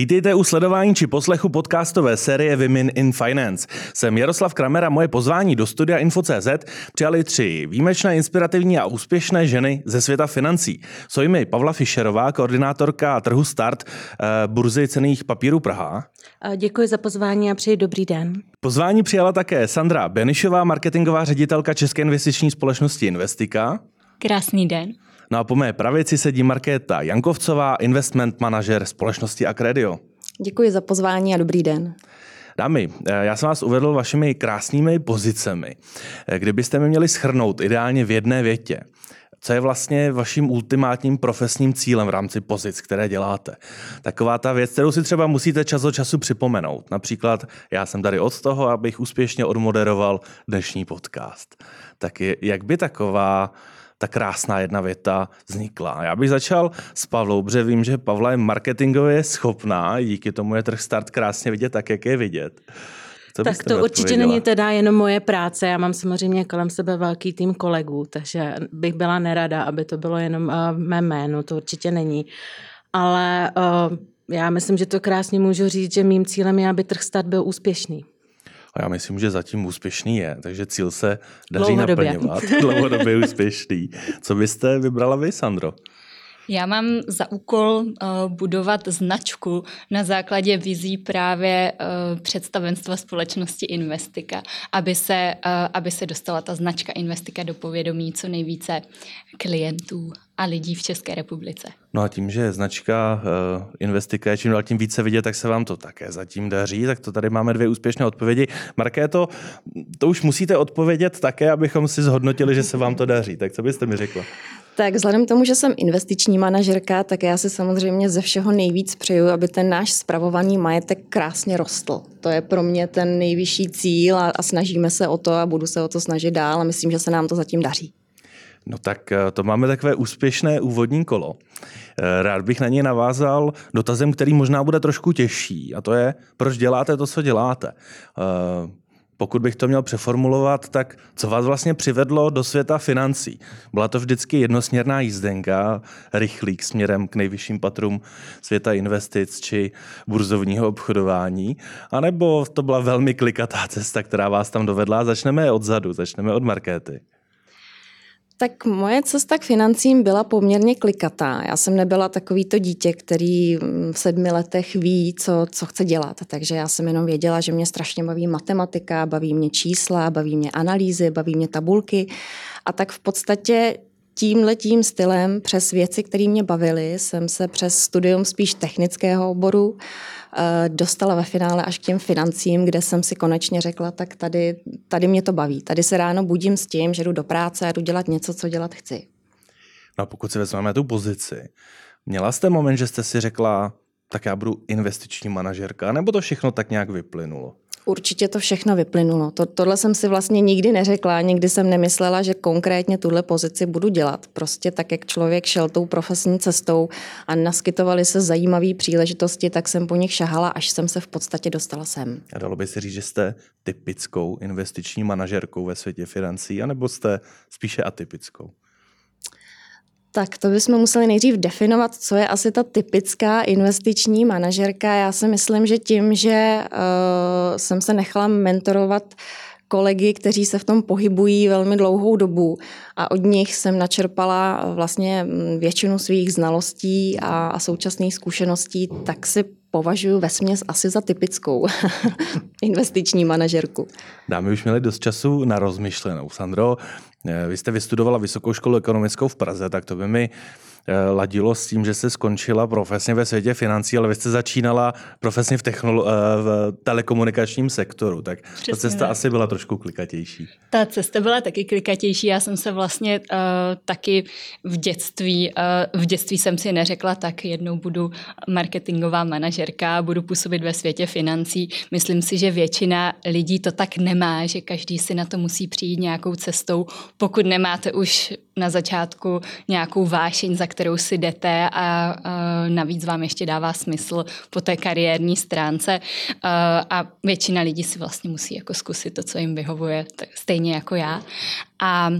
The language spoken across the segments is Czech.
Vítejte u sledování či poslechu podcastové série Women in Finance. Jsem Jaroslav Kramer a moje pozvání do studia Info.cz přijali tři výjimečné, inspirativní a úspěšné ženy ze světa financí. Jsou jimi Pavla Fischerová, koordinátorka trhu Start eh, burzy cených papírů Praha. Děkuji za pozvání a přeji dobrý den. Pozvání přijala také Sandra Benišová, marketingová ředitelka České investiční společnosti Investika. Krásný den. No a po mé pravici sedí Markéta Jankovcová, investment manažer společnosti Acredio. Děkuji za pozvání a dobrý den. Dámy, eh, já jsem vás uvedl vašimi krásnými pozicemi. Eh, kdybyste mi měli schrnout ideálně v jedné větě, co je vlastně vaším ultimátním profesním cílem v rámci pozic, které děláte. Taková ta věc, kterou si třeba musíte čas od času připomenout. Například já jsem tady od toho, abych úspěšně odmoderoval dnešní podcast. Tak jak by taková ta krásná jedna věta vznikla. Já bych začal s Pavlou, protože vím, že Pavla je marketingově schopná, díky tomu je trh start krásně vidět tak, jak je vidět. Co tak to určitě není teda jenom moje práce. Já mám samozřejmě kolem sebe velký tým kolegů, takže bych byla nerada, aby to bylo jenom uh, mé jméno, to určitě není. Ale uh, já myslím, že to krásně můžu říct, že mým cílem je, aby trh start byl úspěšný. A já myslím, že zatím úspěšný je, takže cíl se daří Dlouhodobě. naplňovat. Dlouhodobě úspěšný. Co byste vybrala vy, Sandro? Já mám za úkol uh, budovat značku na základě vizí právě uh, představenstva společnosti Investika, aby se, uh, aby se dostala ta značka Investika do povědomí co nejvíce klientů a lidí v České republice. No a tím, že značka uh, Investika je čím dál tím více vidět, tak se vám to také zatím daří. Tak to tady máme dvě úspěšné odpovědi. Markéto, to už musíte odpovědět také, abychom si zhodnotili, že se vám to daří. Tak co byste mi řekla? Tak vzhledem k tomu, že jsem investiční manažerka, tak já si samozřejmě ze všeho nejvíc přeju, aby ten náš spravovaný majetek krásně rostl. To je pro mě ten nejvyšší cíl a, a snažíme se o to a budu se o to snažit dál a myslím, že se nám to zatím daří. No tak eh, to máme takové úspěšné úvodní kolo. Eh, rád bych na ně navázal dotazem, který možná bude trošku těžší, a to je, proč děláte to, co děláte. Eh, pokud bych to měl přeformulovat, tak co vás vlastně přivedlo do světa financí? Byla to vždycky jednosměrná jízdenka, rychlík směrem k nejvyšším patrům světa investic či burzovního obchodování? A nebo to byla velmi klikatá cesta, která vás tam dovedla? Začneme odzadu, začneme od markety. Tak moje cesta k financím byla poměrně klikatá. Já jsem nebyla takový to dítě, který v sedmi letech ví, co, co chce dělat. Takže já jsem jenom věděla, že mě strašně baví matematika, baví mě čísla, baví mě analýzy, baví mě tabulky. A tak v podstatě tímhletím stylem přes věci, které mě bavily, jsem se přes studium spíš technického oboru Eh, dostala ve finále až k těm financím, kde jsem si konečně řekla, tak tady, tady mě to baví. Tady se ráno budím s tím, že jdu do práce a jdu dělat něco, co dělat chci. No a pokud si vezmeme tu pozici, měla jste moment, že jste si řekla, tak já budu investiční manažerka, nebo to všechno tak nějak vyplynulo? Určitě to všechno vyplynulo. To, tohle jsem si vlastně nikdy neřekla, nikdy jsem nemyslela, že konkrétně tuhle pozici budu dělat. Prostě tak, jak člověk šel tou profesní cestou a naskytovaly se zajímavé příležitosti, tak jsem po nich šahala, až jsem se v podstatě dostala sem. A dalo by se říct, že jste typickou investiční manažerkou ve světě financí, anebo jste spíše atypickou? Tak to bychom museli nejdřív definovat, co je asi ta typická investiční manažerka. Já si myslím, že tím, že uh, jsem se nechala mentorovat kolegy, kteří se v tom pohybují velmi dlouhou dobu a od nich jsem načerpala vlastně většinu svých znalostí a, a současných zkušeností, tak si považuji ve směs asi za typickou investiční manažerku. Dámy už měli dost času na rozmyšlenou. Sandro, vy jste vystudovala Vysokou školu ekonomickou v Praze, tak to by mi ladilo s tím, že jste skončila profesně ve světě financí, ale vy jste začínala profesně v, technolo- eh, v telekomunikačním sektoru, tak Přesně ta cesta ne. asi byla trošku klikatější. Ta cesta byla taky klikatější. Já jsem se vlastně uh, taky v dětství, uh, v dětství jsem si neřekla, tak jednou budu marketingová manažerka, budu působit ve světě financí. Myslím si, že většina lidí to tak nemá, že každý si na to musí přijít nějakou cestou, pokud nemáte už na začátku nějakou vášeň, za kterou si jdete a, navíc vám ještě dává smysl po té kariérní stránce a, a většina lidí si vlastně musí jako zkusit to, co jim vyhovuje, stejně jako já. A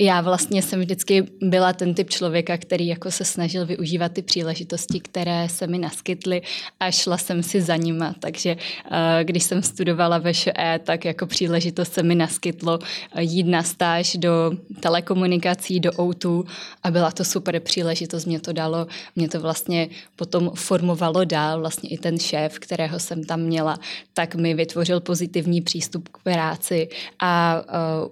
já vlastně jsem vždycky byla ten typ člověka, který jako se snažil využívat ty příležitosti, které se mi naskytly a šla jsem si za nima. Takže uh, když jsem studovala ve ŠE, tak jako příležitost se mi naskytlo jít na stáž do telekomunikací, do O2 a byla to super příležitost. Mě to dalo, mě to vlastně potom formovalo dál. Vlastně i ten šéf, kterého jsem tam měla, tak mi vytvořil pozitivní přístup k práci a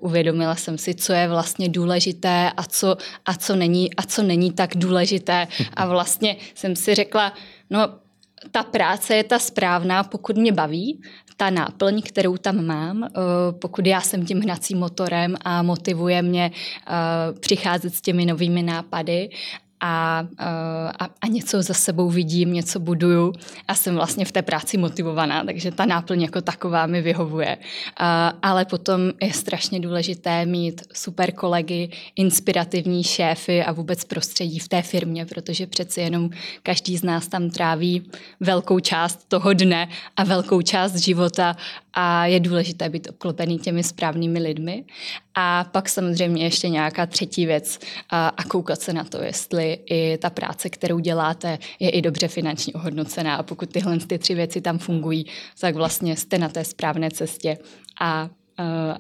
uvědomila jsem si, co je vlastně důležité a co, a co, není, a co není tak důležité. A vlastně jsem si řekla, no ta práce je ta správná, pokud mě baví, ta náplň, kterou tam mám, eh, pokud já jsem tím hnacím motorem a motivuje mě eh, přicházet s těmi novými nápady a, a, a něco za sebou vidím, něco buduju a jsem vlastně v té práci motivovaná, takže ta náplň jako taková mi vyhovuje. A, ale potom je strašně důležité mít super kolegy, inspirativní šéfy a vůbec prostředí v té firmě, protože přeci jenom každý z nás tam tráví velkou část toho dne a velkou část života a je důležité být obklopený těmi správnými lidmi. A pak samozřejmě ještě nějaká třetí věc a, a koukat se na to, jestli i ta práce, kterou děláte, je i dobře finančně ohodnocená. A pokud tyhle ty tři věci tam fungují, tak vlastně jste na té správné cestě a,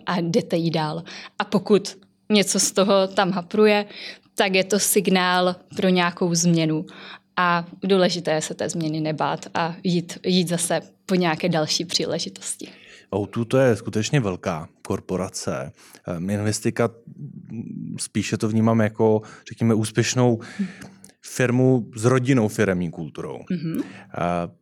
a jdete jí dál. A pokud něco z toho tam hapruje, tak je to signál pro nějakou změnu. A důležité je se té změny nebát a jít, jít zase po nějaké další příležitosti. O2 to je skutečně velká korporace. Ehm, Investika spíše to vnímám jako, řekněme, úspěšnou firmu s rodinnou firmní kulturou. Mm-hmm.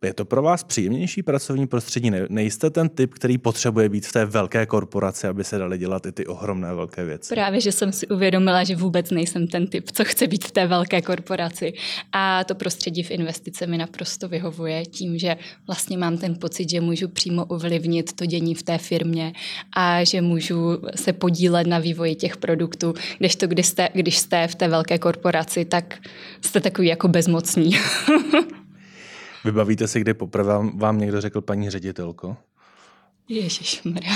Je to pro vás příjemnější pracovní prostředí? Nejste ten typ, který potřebuje být v té velké korporaci, aby se daly dělat i ty ohromné velké věci? Právě, že jsem si uvědomila, že vůbec nejsem ten typ, co chce být v té velké korporaci. A to prostředí v investice mi naprosto vyhovuje tím, že vlastně mám ten pocit, že můžu přímo ovlivnit to dění v té firmě a že můžu se podílet na vývoji těch produktů, kdežto když jste, když jste v té velké korporaci, tak jste takový jako bezmocný. Vybavíte se, kdy poprvé vám někdo řekl paní ředitelko? Ježišmarja.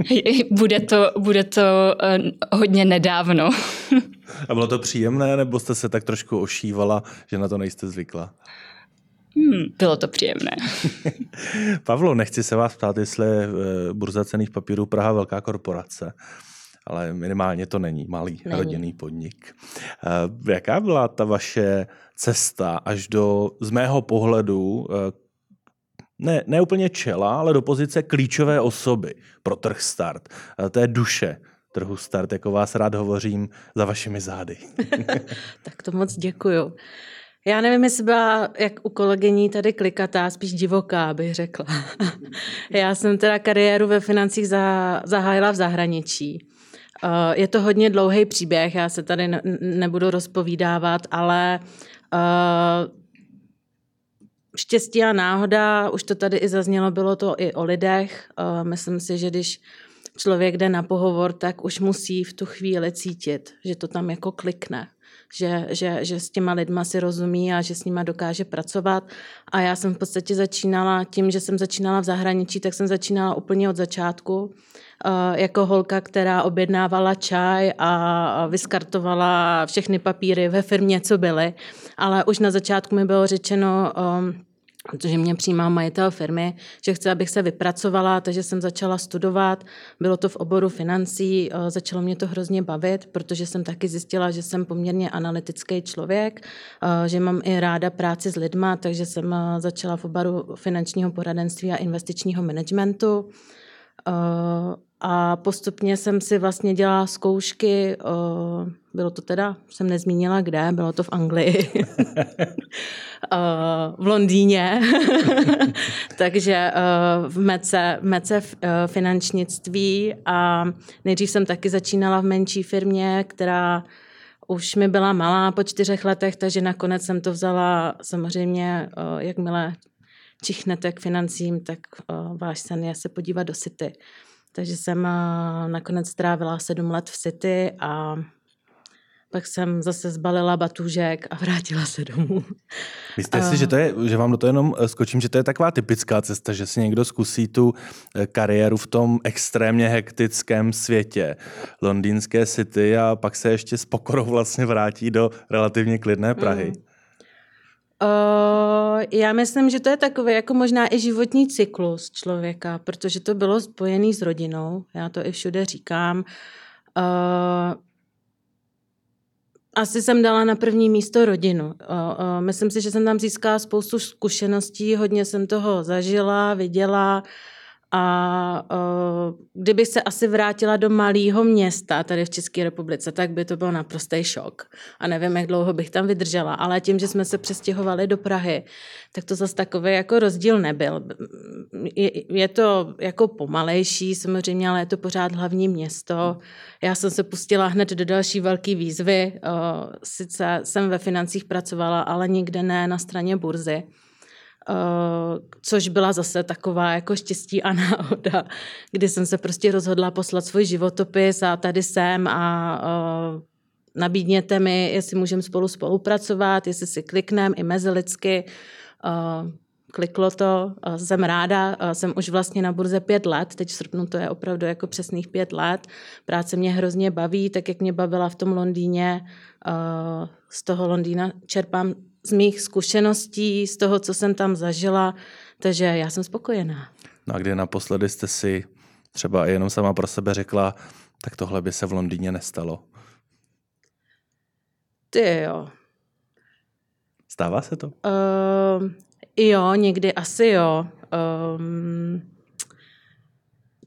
bude to, bude to uh, hodně nedávno. A bylo to příjemné, nebo jste se tak trošku ošívala, že na to nejste zvykla? Hmm, bylo to příjemné. Pavlo, nechci se vás ptát, jestli je eh, burza cených papírů Praha velká korporace ale minimálně to není malý není. rodinný podnik. Eh, jaká byla ta vaše cesta až do, z mého pohledu, eh, ne, ne úplně čela, ale do pozice klíčové osoby pro trh start, eh, té duše trhu start, jako vás rád hovořím, za vašimi zády. tak to moc děkuju. Já nevím, jestli byla jak u kolegyní tady klikatá, spíš divoká, bych řekla. Já jsem teda kariéru ve financích zahájila v zahraničí. Uh, je to hodně dlouhý příběh, já se tady nebudu rozpovídávat, ale uh, štěstí a náhoda, už to tady i zaznělo, bylo to i o lidech. Uh, myslím si, že když člověk jde na pohovor, tak už musí v tu chvíli cítit, že to tam jako klikne. Že, že, že s těma lidma si rozumí a že s nima dokáže pracovat. A já jsem v podstatě začínala tím, že jsem začínala v zahraničí, tak jsem začínala úplně od začátku. Eh, jako holka, která objednávala čaj a vyskartovala všechny papíry ve firmě, co byly. Ale už na začátku mi bylo řečeno, ehm, protože mě přijímá majitel firmy, že chce, abych se vypracovala, takže jsem začala studovat. Bylo to v oboru financí, eh, začalo mě to hrozně bavit, protože jsem taky zjistila, že jsem poměrně analytický člověk, eh, že mám i ráda práci s lidma, takže jsem začala v oboru finančního poradenství a investičního managementu. A postupně jsem si vlastně dělala zkoušky, bylo to teda, jsem nezmínila kde, bylo to v Anglii, v Londýně, takže v mece, mece finančnictví. A nejdřív jsem taky začínala v menší firmě, která už mi byla malá po čtyřech letech, takže nakonec jsem to vzala samozřejmě, jakmile čichnete k financím, tak váš sen je se podívat do City. Takže jsem nakonec strávila sedm let v City a pak jsem zase zbalila batůžek a vrátila se domů. Myslíte si, že, to je, že vám do toho jenom eh, skočím, že to je taková typická cesta, že si někdo zkusí tu eh, kariéru v tom extrémně hektickém světě londýnské city a pak se ještě s pokorou vlastně vrátí do relativně klidné Prahy? Mm. Uh, já myslím, že to je takový jako možná i životní cyklus člověka, protože to bylo spojený s rodinou. Já to i všude říkám. Uh, asi jsem dala na první místo rodinu. Uh, myslím si, že jsem tam získala spoustu zkušeností, hodně jsem toho zažila, viděla. A uh, kdybych se asi vrátila do malého města tady v České republice, tak by to byl naprostý šok. A nevím, jak dlouho bych tam vydržela. Ale tím, že jsme se přestěhovali do Prahy, tak to zase takový jako rozdíl nebyl. Je, je to jako pomalejší samozřejmě, ale je to pořád hlavní město. Já jsem se pustila hned do další velké výzvy. Uh, sice jsem ve financích pracovala, ale nikde ne na straně burzy. Uh, což byla zase taková jako štěstí a náhoda, kdy jsem se prostě rozhodla poslat svůj životopis a tady jsem a uh, nabídněte mi, jestli můžeme spolu spolupracovat, jestli si klikneme i mezilidsky. Uh, kliklo to, jsem ráda, jsem už vlastně na burze pět let, teď v srpnu to je opravdu jako přesných pět let. Práce mě hrozně baví, tak jak mě bavila v tom Londýně, z toho Londýna čerpám z mých zkušeností, z toho, co jsem tam zažila, takže já jsem spokojená. No a kdy naposledy jste si třeba jenom sama pro sebe řekla, tak tohle by se v Londýně nestalo? Ty jo. Stává se to? Uh, jo, někdy asi jo. Um,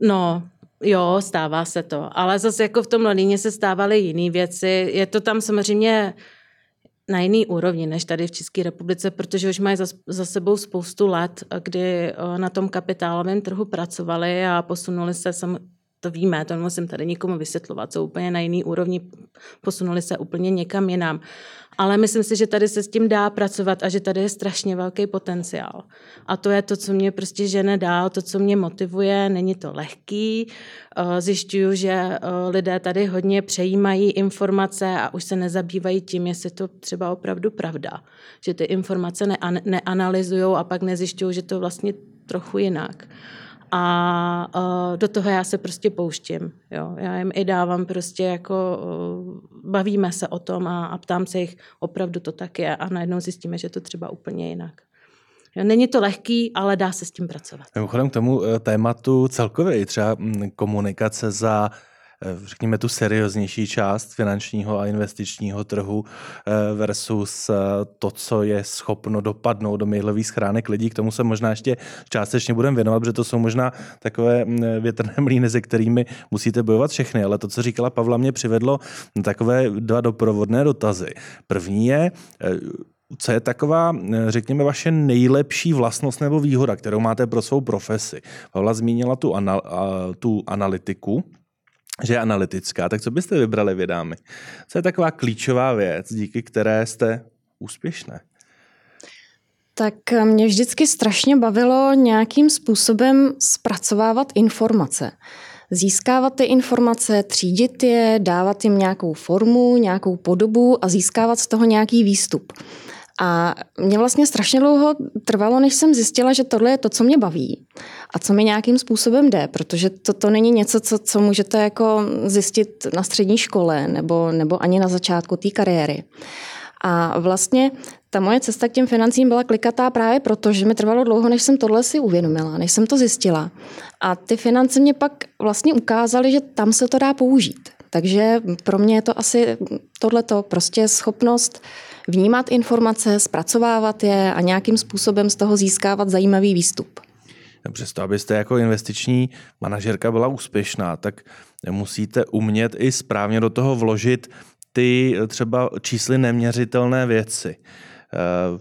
no, jo, stává se to. Ale zase jako v tom Londýně se stávaly jiné věci. Je to tam samozřejmě na jiný úrovni než tady v České republice, protože už mají za, za sebou spoustu let, kdy eh, na tom kapitálovém trhu pracovali a posunuli se, sam, to víme, to musím tady nikomu vysvětlovat, jsou úplně na jiný úrovni, posunuli se úplně někam jinam. Ale myslím si, že tady se s tím dá pracovat a že tady je strašně velký potenciál. A to je to, co mě prostě žene dál, to, co mě motivuje. Není to lehký. Eh, zjišťuju, že eh, lidé tady hodně přejímají informace a už se nezabývají tím, jestli to třeba opravdu pravda. Že ty informace neanalyzují a pak nezjišťují, že to vlastně trochu jinak a uh, do toho já se prostě pouštím. Jo. Já jim i dávám prostě jako, uh, bavíme se o tom a, a ptám se jich, opravdu to tak je a najednou zjistíme, že to třeba úplně jinak. Jo, není to lehký, ale dá se s tím pracovat. Mimochodem k tomu e, tématu celkově i třeba komunikace za Eh, řekněme, tu serióznější část finančního a investičního trhu eh, versus eh, to, co je schopno dopadnout do mailových schránek lidí. K tomu se možná ještě částečně budeme věnovat, protože to jsou možná takové mm, větrné mlýny, se kterými musíte bojovat všechny. Ale to, co říkala Pavla, mě přivedlo takové dva doprovodné dotazy. První je, co je taková, řekněme, vaše nejlepší vlastnost nebo výhoda, kterou máte pro svou profesi? Pavla zmínila tu, anal, tu analytiku, že je analytická, tak co byste vybrali vy dámy? Co je taková klíčová věc, díky které jste úspěšné? Tak mě vždycky strašně bavilo nějakým způsobem zpracovávat informace. Získávat ty informace, třídit je, dávat jim nějakou formu, nějakou podobu a získávat z toho nějaký výstup. A mě vlastně strašně dlouho trvalo, než jsem zjistila, že tohle je to, co mě baví a co mi nějakým způsobem jde, protože to, to není něco, co, co můžete jako zjistit na střední škole nebo, nebo ani na začátku té kariéry. A vlastně ta moje cesta k těm financím byla klikatá právě proto, že mi trvalo dlouho, než jsem tohle si uvědomila, než jsem to zjistila. A ty finance mě pak vlastně ukázaly, že tam se to dá použít. Takže pro mě je to asi tohleto, prostě schopnost vnímat informace, zpracovávat je a nějakým způsobem z toho získávat zajímavý výstup. Přesto, abyste jako investiční manažerka byla úspěšná, tak musíte umět i správně do toho vložit ty třeba čísly neměřitelné věci. Eh,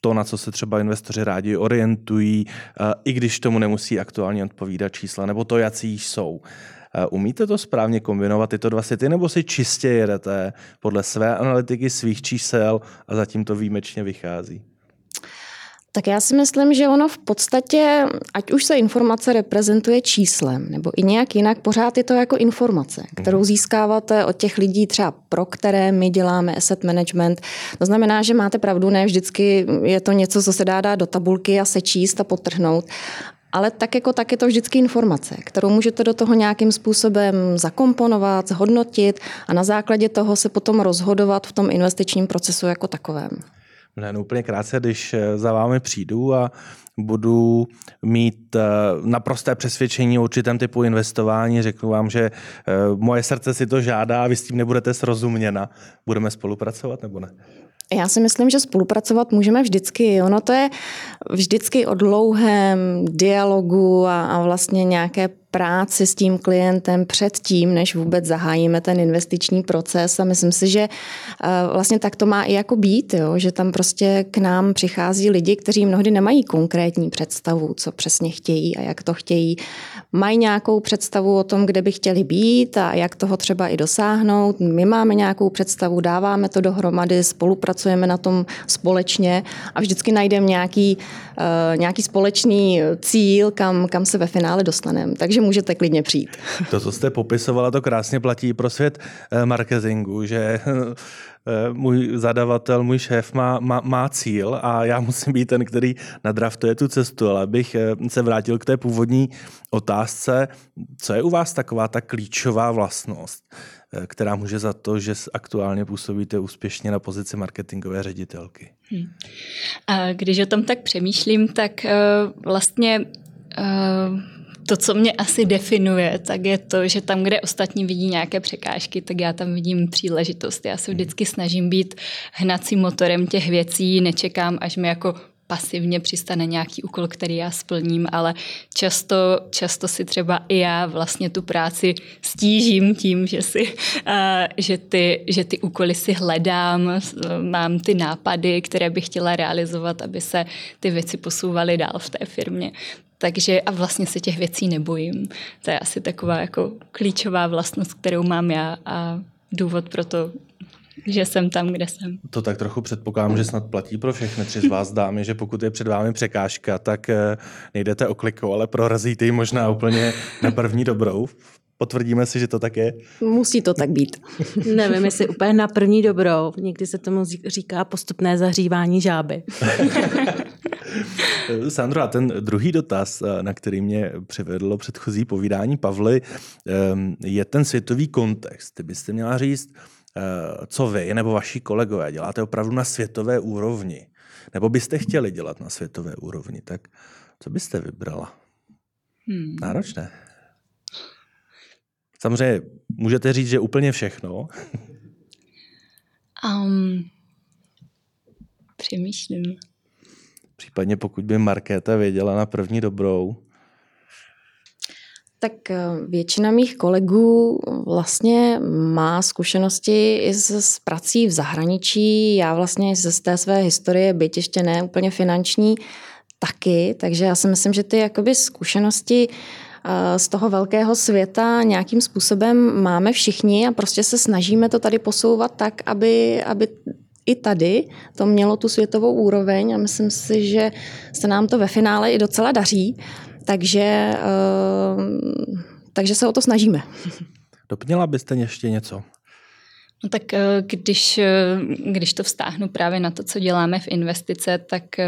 to, na co se třeba investoři rádi orientují, eh, i když tomu nemusí aktuálně odpovídat čísla, nebo to, jaký jsou. Eh, umíte to správně kombinovat tyto dva světy, nebo si čistě jedete podle své analytiky, svých čísel a zatím to výjimečně vychází? Tak já si myslím, že ono v podstatě, ať už se informace reprezentuje číslem, nebo i nějak jinak, pořád je to jako informace, kterou získáváte od těch lidí třeba pro které my děláme asset management. To znamená, že máte pravdu, ne vždycky je to něco, co se dá dát do tabulky a sečíst a potrhnout, ale tak jako tak je to vždycky informace, kterou můžete do toho nějakým způsobem zakomponovat, zhodnotit a na základě toho se potom rozhodovat v tom investičním procesu jako takovém. Ne, no úplně krátce, když eh, za vámi přijdu a budu mít eh, naprosté přesvědčení o určitém typu investování, řeknu vám, že eh, moje srdce si to žádá a vy s tím nebudete srozuměna. Budeme spolupracovat nebo ne? Já si myslím, že spolupracovat můžeme vždycky. Ono to je vždycky o dlouhém dialogu a, a vlastně nějaké práci s tím klientem před tím, než vůbec zahájíme ten investiční proces a myslím si, že eh, vlastně tak to má i jako být, jo? že tam prostě k nám přichází lidi, kteří mnohdy nemají konkrétní představu, co přesně chtějí a jak to chtějí. Mají nějakou představu o tom, kde by chtěli být a jak toho třeba i dosáhnout. My máme nějakou představu, dáváme to dohromady, spolupracujeme na tom společně a vždycky najdeme nějaký, uh, nějaký společný cíl, kam, kam se ve finále dostaneme. Takže můžete klidně přijít. To, co jste popisovala, to krásně platí pro svět eh, marketingu, že eh, můj zadavatel, můj šéf má, má, má cíl a já musím být ten, který nadraftuje tu cestu, ale bych eh, se vrátil k té původní otázce, co je u vás taková ta klíčová vlastnost, která může za to, že aktuálně působíte úspěšně na pozici marketingové ředitelky? Hmm. A když o tom tak přemýšlím, tak uh, vlastně uh, to, co mě asi definuje, tak je to, že tam, kde ostatní vidí nějaké překážky, tak já tam vidím příležitost. Já se vždycky snažím být hnacím motorem těch věcí, nečekám, až mi jako pasivně přistane nějaký úkol, který já splním, ale často, často si třeba i já vlastně tu práci stížím tím, že, si, uh, že, ty, že ty úkoly si hledám, mám ty nápady, které bych chtěla realizovat, aby se ty věci posouvaly dál v té firmě. Takže a vlastně se těch věcí nebojím. To je asi taková jako klíčová vlastnost, kterou mám já a důvod pro to, že jsem tam, kde jsem. To tak trochu předpokládám, že snad platí pro všechny tři z vás dámy, že pokud je před vámi překážka, tak eh, nejdete oklikou, ale prorazíte ji možná úplně na první dobrou. Potvrdíme si, že to tak je? Musí to tak být. Nevím, jestli úplně na první dobrou. Někdy se tomu říká postupné zahřívání žáby. Sandro, a ten druhý dotaz, eh, na který mě přivedlo předchozí povídání Pavly, ehm, je ten světový kontext. Ty byste měla říct, eh, co vy nebo vaši kolegové děláte opravdu na světové úrovni. Nebo byste chtěli dělat na světové úrovni, tak co byste vybrala? Hmm. Náročné. Samozřejmě můžete říct, že úplně všechno. um, přemýšlím. Případně pokud by Markéta věděla na první dobrou. Tak eh, většina mých kolegů vlastně má zkušenosti i s, s prací v zahraničí. Já vlastně z té své historie, byť ještě ne úplně finanční, taky. Takže já si myslím, že ty jakoby zkušenosti eh, z toho velkého světa nějakým způsobem máme všichni a prostě se snažíme to tady posouvat tak, aby, aby i tady to mělo tu světovou úroveň a myslím si, že se nám to ve finále i docela daří, takže, ehm, takže se o to snažíme. Doplnila byste ještě něco? No tak eh, když, eh, když to vztáhnu právě na to, co děláme v investice, tak eh,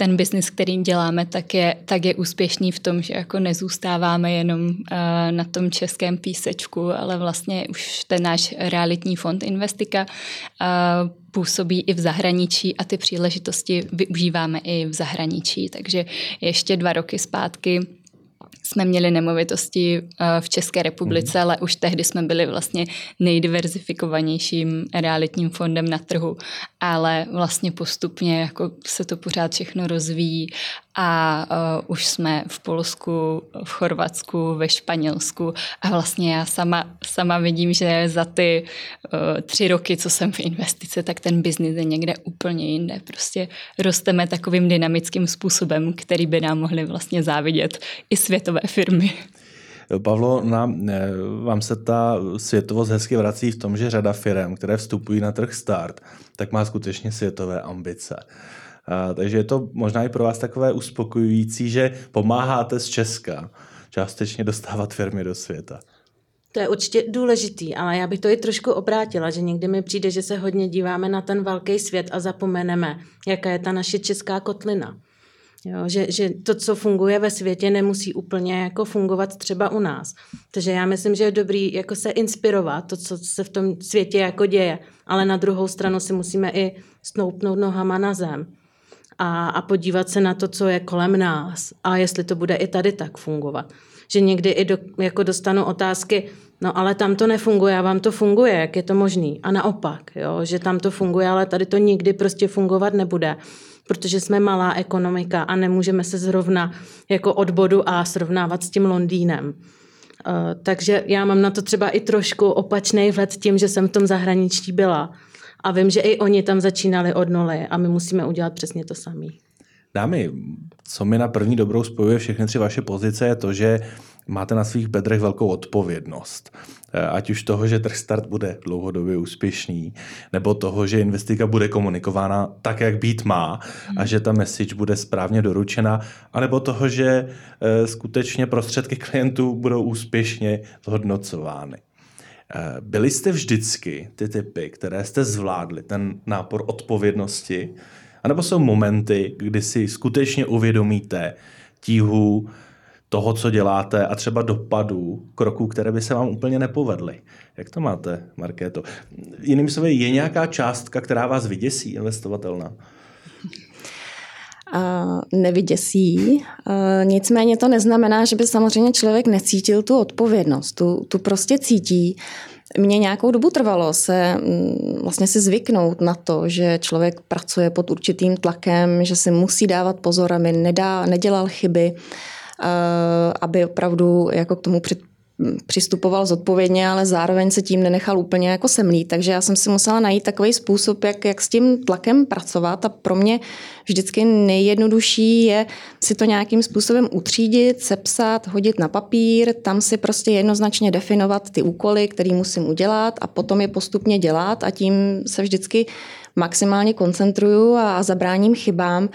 ten biznis, kterým děláme, tak je, tak je úspěšný v tom, že jako nezůstáváme jenom uh, na tom českém písečku, ale vlastně už ten náš realitní fond Investika uh, působí i v zahraničí a ty příležitosti využíváme i v zahraničí. Takže ještě dva roky zpátky jsme měli nemovitosti eh, v České republice, mm. ale už tehdy jsme byli vlastně nejdiverzifikovanějším realitním fondem na trhu. Ale vlastně postupně jako se to pořád všechno rozvíjí a uh, už jsme v Polsku, v Chorvatsku, ve Španělsku a vlastně já sama, sama vidím, že za ty uh, tři roky, co jsem v investice, tak ten biznis je někde úplně jinde. Prostě rosteme takovým dynamickým způsobem, který by nám mohli vlastně závidět i světové firmy. Pavlo, nám, vám se ta světovost hezky vrací v tom, že řada firm, které vstupují na trh start, tak má skutečně světové ambice. A, takže je to možná i pro vás takové uspokojující, že pomáháte z Česka částečně dostávat firmy do světa. To je určitě důležitý, ale já bych to i trošku obrátila, že někdy mi přijde, že se hodně díváme na ten velký svět a zapomeneme, jaká je ta naše česká kotlina. Jo, že, že to, co funguje ve světě, nemusí úplně jako fungovat třeba u nás. Takže já myslím, že je dobrý jako se inspirovat to, co se v tom světě jako děje, ale na druhou stranu si musíme i snoupnout nohama na zem a, a podívat se na to, co je kolem nás a jestli to bude i tady tak fungovat. Že někdy i do, jako dostanu otázky, no ale tam to nefunguje a vám to funguje, jak je to možný? A naopak, jo, že tam to funguje, ale tady to nikdy prostě fungovat nebude protože jsme malá ekonomika a nemůžeme se zrovna jako od bodu A srovnávat s tím Londýnem. Uh, takže já mám na to třeba i trošku opačný vhled tím, že jsem v tom zahraničí byla. A vím, že i oni tam začínali od nuly a my musíme udělat přesně to samé. Dámy, co mi na první dobrou spojuje všechny tři vaše pozice, je to, že máte na svých bedrech velkou odpovědnost. Eh, ať už toho, že trh start bude dlouhodobě úspěšný, nebo toho, že investika bude komunikována tak, jak být má a že ta message bude správně doručena, anebo toho, že eh, skutečně prostředky klientů budou úspěšně zhodnocovány. Eh, byli jste vždycky ty typy, které jste zvládli, ten nápor odpovědnosti, anebo jsou momenty, kdy si skutečně uvědomíte tíhu toho, co děláte a třeba dopadů kroků, které by se vám úplně nepovedly. Jak to máte, Markéto? Jinými slovy, je nějaká částka, která vás vyděsí, investovatelná? Uh, nevyděsí. Uh, nicméně to neznamená, že by samozřejmě člověk necítil tu odpovědnost. Tu, tu prostě cítí. Mně nějakou dobu trvalo se mm, vlastně si zvyknout na to, že člověk pracuje pod určitým tlakem, že si musí dávat pozor, aby nedá, nedělal chyby. Aby opravdu jako k tomu při, přistupoval zodpovědně, ale zároveň se tím nenechal úplně jako semlít. Takže já jsem si musela najít takový způsob, jak, jak s tím tlakem pracovat a pro mě vždycky nejjednodušší je si to nějakým způsobem utřídit, sepsat, hodit na papír, tam si prostě jednoznačně definovat ty úkoly, které musím udělat a potom je postupně dělat a tím se vždycky maximálně koncentruju a zabráním chybám.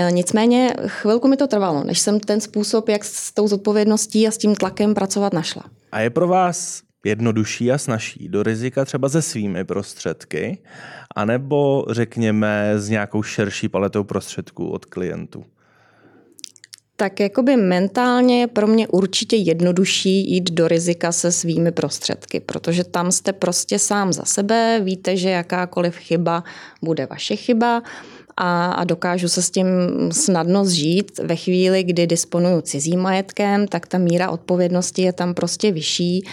Eh, nicméně chvilku mi to trvalo, než jsem ten způsob, jak s tou zodpovědností a s tím tlakem pracovat našla. A je pro vás jednodušší a snažší do rizika třeba se svými prostředky, anebo řekněme s nějakou širší paletou prostředků od klientů? Tak jakoby mentálně je pro mě určitě jednodušší jít do rizika se svými prostředky, protože tam jste prostě sám za sebe, víte, že jakákoliv chyba bude vaše chyba a, a dokážu se s tím snadno zžít. Ve chvíli, kdy disponuju cizím majetkem, tak ta míra odpovědnosti je tam prostě vyšší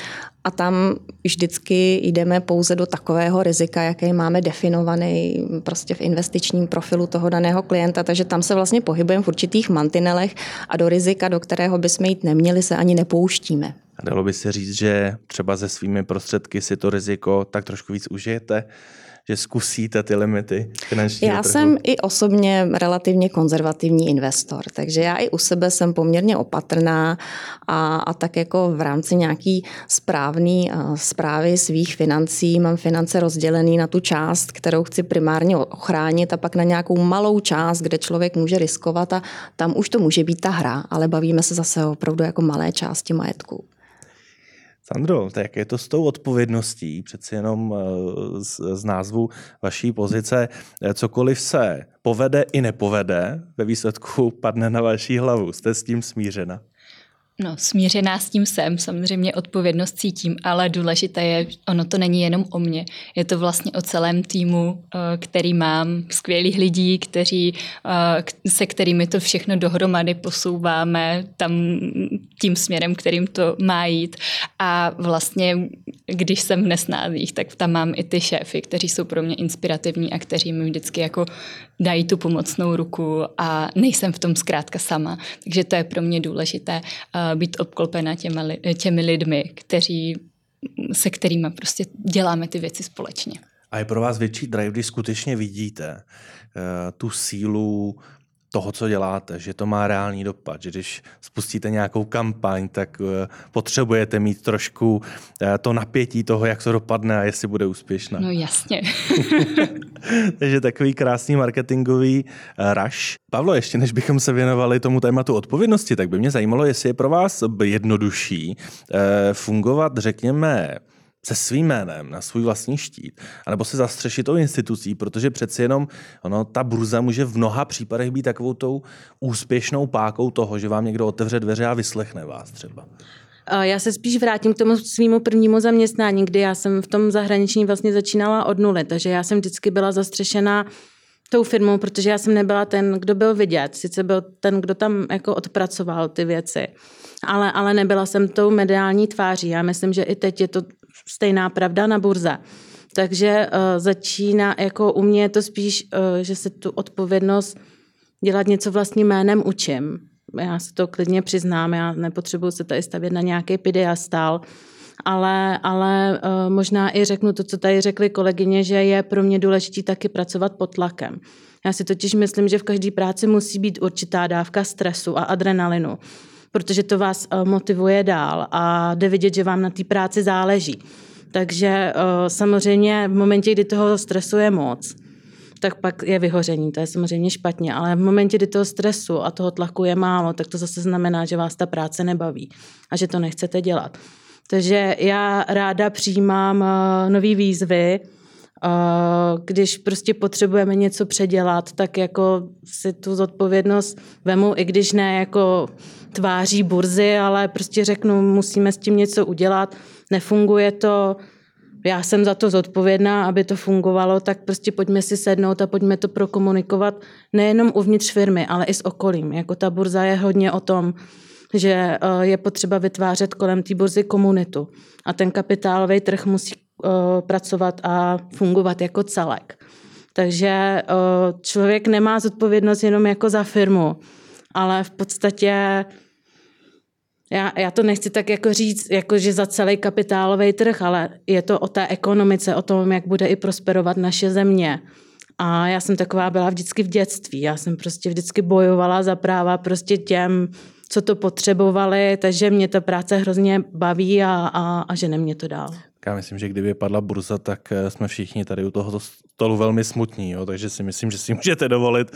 a tam vždycky jdeme pouze do takového rizika, jaký máme definovaný prostě v investičním profilu toho daného klienta, takže tam se vlastně pohybujeme v určitých mantinelech a do rizika, do kterého bychom jít neměli, se ani nepouštíme. A dalo by se říct, že třeba se svými prostředky si to riziko tak trošku víc užijete? Že zkusíte ty limity finančního Já trhu? jsem i osobně relativně konzervativní investor, takže já i u sebe jsem poměrně opatrná a, a tak jako v rámci nějaký správný zprávy svých financí mám finance rozdělený na tu část, kterou chci primárně ochránit a pak na nějakou malou část, kde člověk může riskovat a tam už to může být ta hra, ale bavíme se zase opravdu jako malé části majetku. Sandro, tak je to s tou odpovědností, přeci jenom eh, z, z názvu vaší pozice, eh, cokoliv se povede i nepovede, ve výsledku padne na vaší hlavu. Jste s tím smířena? No, smířená s tím jsem, samozřejmě odpovědnost cítím, ale důležité je, ono to není jenom o mně. Je to vlastně o celém týmu, eh, který mám, skvělých lidí, kteří, eh, se kterými to všechno dohromady posouváme tam tím směrem, kterým to má jít. A vlastně, když jsem v nesnázích, tak tam mám i ty šéfy, kteří jsou pro mě inspirativní a kteří mi vždycky jako dají tu pomocnou ruku a nejsem v tom zkrátka sama. Takže to je pro mě důležité eh, být obklopena těmi, těmi lidmi, kteří, se kterými prostě děláme ty věci společně. A je pro vás větší drive, když skutečně vidíte uh, tu sílu toho, co děláte, že to má reálný dopad, že když spustíte nějakou kampaň, tak eh, potřebujete mít trošku eh, to napětí toho, jak to dopadne a jestli bude úspěšná. No jasně. Takže takový krásný marketingový eh, rush. Pavlo, ještě než bychom se věnovali tomu tématu odpovědnosti, tak by mě zajímalo, jestli je pro vás jednodušší fungovat, řekněme, se svým jménem na svůj vlastní štít, anebo se zastřešit tou institucí, protože přeci jenom ono, ta burza může v mnoha případech být takovou tou úspěšnou pákou toho, že vám někdo otevře dveře a vyslechne vás třeba. Já se spíš vrátím k tomu svýmu prvnímu zaměstnání, kdy já jsem v tom zahraničí vlastně začínala od nuly, takže já jsem vždycky byla zastřešená tou firmou, protože já jsem nebyla ten, kdo byl vidět, sice byl ten, kdo tam jako odpracoval ty věci, ale, ale nebyla jsem tou mediální tváří. Já myslím, že i teď je to stejná pravda na burze. Takže uh, začíná, jako u mě je to spíš, uh, že se tu odpovědnost dělat něco vlastním jménem učím. Já se to klidně přiznám, já nepotřebuji se tady stavět na nějaký pidiastál, ale, ale uh, možná i řeknu to, co tady řekli kolegyně, že je pro mě důležité taky pracovat pod tlakem. Já si totiž myslím, že v každé práci musí být určitá dávka stresu a adrenalinu protože to vás eh, motivuje dál a jde vidět, že vám na té práci záleží. Takže eh, samozřejmě v momentě, kdy toho stresu je moc, tak pak je vyhoření, to je samozřejmě špatně, ale v momentě, kdy toho stresu a toho tlaku je málo, tak to zase znamená, že vás ta práce nebaví a že to nechcete dělat. Takže já ráda přijímám eh, nové výzvy, když prostě potřebujeme něco předělat, tak jako si tu zodpovědnost vemu, i když ne jako tváří burzy, ale prostě řeknu, musíme s tím něco udělat, nefunguje to, já jsem za to zodpovědná, aby to fungovalo, tak prostě pojďme si sednout a pojďme to prokomunikovat nejenom uvnitř firmy, ale i s okolím. Jako ta burza je hodně o tom, že eh, je potřeba vytvářet kolem té burzy komunitu. A ten kapitálový trh musí pracovat a fungovat jako celek. Takže eh, člověk nemá zodpovědnost jenom jako za firmu, ale v podstatě já, já to nechci tak jako říct, jako že za celý kapitálový trh, ale je to o té ekonomice, o tom, jak bude i prosperovat naše země. A já jsem taková byla vždycky v dětství. Já jsem prostě vždycky bojovala za práva prostě těm, co to potřebovali, takže mě ta práce hrozně baví a, a, a žene mě to dál. Já myslím, že kdyby padla burza, tak eh, jsme všichni tady u tohoto stolu velmi smutní, jo? takže si myslím, že si můžete dovolit,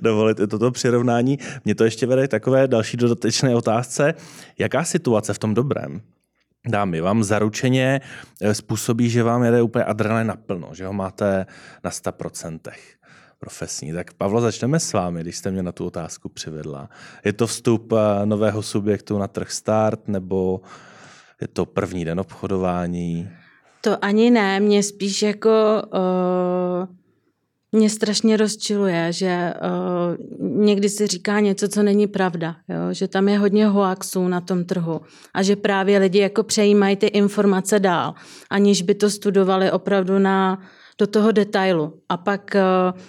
dovolit i toto přirovnání. Mě to ještě vede takové další dodatečné otázce. Jaká situace v tom dobrém? Dámy, vám zaručeně eh, způsobí, že vám jede úplně adrenalin naplno, že ho máte na 100% profesní. Tak Pavlo, začneme s vámi, když jste mě na tu otázku přivedla. Je to vstup eh, nového subjektu na trh start, nebo je to první den obchodování? To ani ne, mě spíš jako uh, mě strašně rozčiluje, že uh, někdy si říká něco, co není pravda, jo? že tam je hodně hoaxů na tom trhu a že právě lidi jako přejímají ty informace dál, aniž by to studovali opravdu na, do toho detailu. A pak uh,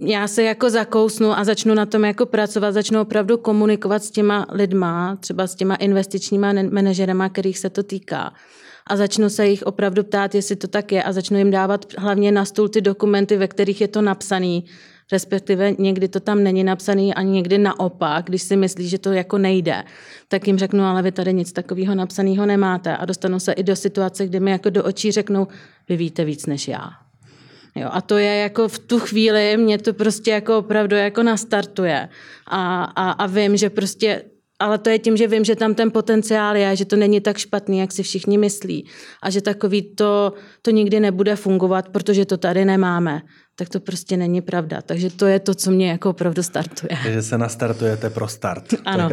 já se jako zakousnu a začnu na tom jako pracovat, začnu opravdu komunikovat s těma lidma, třeba s těma investičníma manažerama, kterých se to týká. A začnu se jich opravdu ptát, jestli to tak je a začnu jim dávat hlavně na stůl ty dokumenty, ve kterých je to napsané, respektive někdy to tam není napsané a někdy naopak, když si myslí, že to jako nejde, tak jim řeknu, ale vy tady nic takového napsaného nemáte a dostanu se i do situace, kdy mi jako do očí řeknou, vy víte víc než já. Jo, a to je jako v tu chvíli, mě to prostě jako opravdu jako nastartuje. A, a, a vím, že prostě ale to je tím, že vím, že tam ten potenciál je, že to není tak špatný, jak si všichni myslí. A že takový to, to nikdy nebude fungovat, protože to tady nemáme. Tak to prostě není pravda. Takže to je to, co mě jako opravdu startuje. Takže se nastartujete pro start. Ano.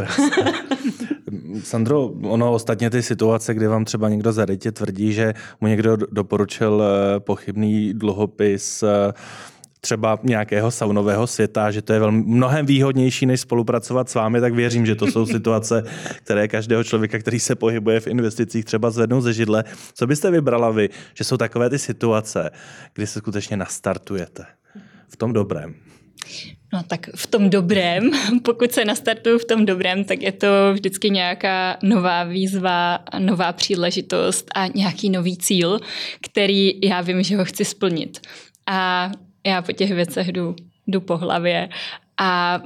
Sandro, ono ostatně ty situace, kdy vám třeba někdo zarytě tvrdí, že mu někdo doporučil eh, pochybný dluhopis, eh, třeba nějakého saunového světa, že to je velmi mnohem výhodnější, než spolupracovat s vámi, tak věřím, že to jsou situace, které každého člověka, který se pohybuje v investicích, třeba zvednou ze židle. Co byste vybrala vy, že jsou takové ty situace, kdy se skutečně nastartujete v tom dobrém? No tak v tom dobrém, pokud se nastartuju v tom dobrém, tak je to vždycky nějaká nová výzva, nová příležitost a nějaký nový cíl, který já vím, že ho chci splnit. A já po těch věcech jdu, jdu po hlavě A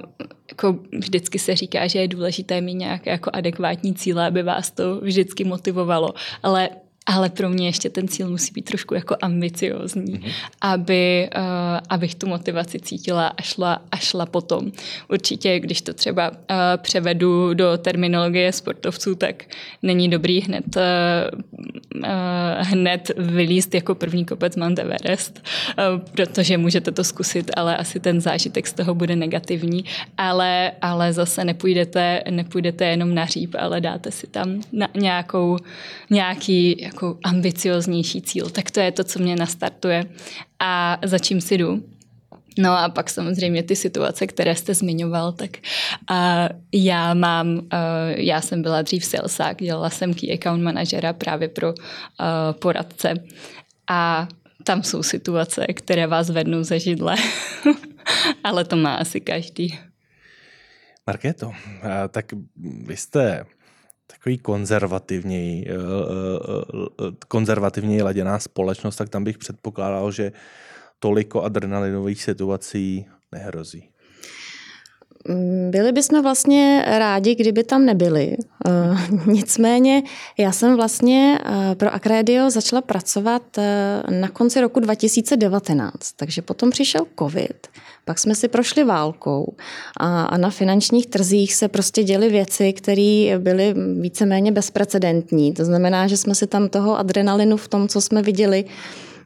jako vždycky se říká, že je důležité mít nějaké jako adekvátní cíle, aby vás to vždycky motivovalo. Ale ale pro mě ještě ten cíl musí být trošku jako ambiciozní, mm-hmm. aby, uh, abych tu motivaci cítila a šla, a šla potom. Určitě, když to třeba uh, převedu do terminologie sportovců, tak není dobrý hned, uh, uh, hned vylíst jako první kopec Mount Everest, uh, protože můžete to zkusit, ale asi ten zážitek z toho bude negativní, ale, ale zase nepůjdete, nepůjdete jenom na říp, ale dáte si tam na nějakou, nějaký jako ambicioznější cíl. Tak to je to, co mě nastartuje a za čím si jdu. No a pak samozřejmě ty situace, které jste zmiňoval, tak a já mám, uh, já jsem byla dřív salesák, dělala jsem key account manažera právě pro uh, poradce a tam jsou situace, které vás vednou ze židle, ale to má asi každý. Markéto, tak vy jste takový konzervativněji, eh, eh, eh, konzervativněji laděná společnost, tak tam bych předpokládal, že toliko adrenalinových situací nehrozí. Byli bychom vlastně rádi, kdyby tam nebyli. Nicméně já jsem vlastně pro Acredio začala pracovat na konci roku 2019, takže potom přišel covid pak jsme si prošli válkou a, a na finančních trzích se prostě děly věci, které byly víceméně bezprecedentní. To znamená, že jsme si tam toho adrenalinu v tom, co jsme viděli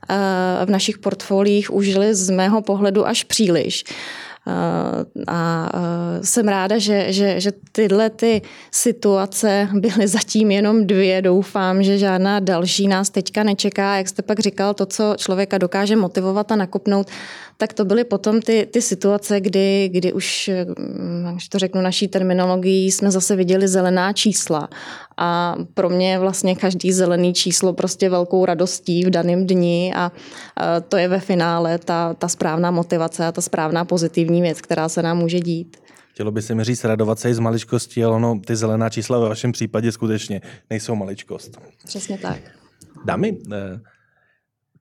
eh, v našich portfoliích, užili z mého pohledu až příliš. A jsem ráda, že, že, že tyhle ty situace byly zatím jenom dvě. Doufám, že žádná další nás teďka nečeká. Jak jste pak říkal, to, co člověka dokáže motivovat a nakopnout, tak to byly potom ty, ty situace, kdy, kdy už, když to řeknu naší terminologií, jsme zase viděli zelená čísla. A pro mě je vlastně každý zelený číslo prostě velkou radostí v daném dni a to je ve finále ta, ta správná motivace a ta správná pozitivní věc, která se nám může dít. Chtělo by se mi říct radovat se i z maličkosti, ale ono, ty zelená čísla ve vašem případě skutečně nejsou maličkost. Přesně tak. Dámy, eh,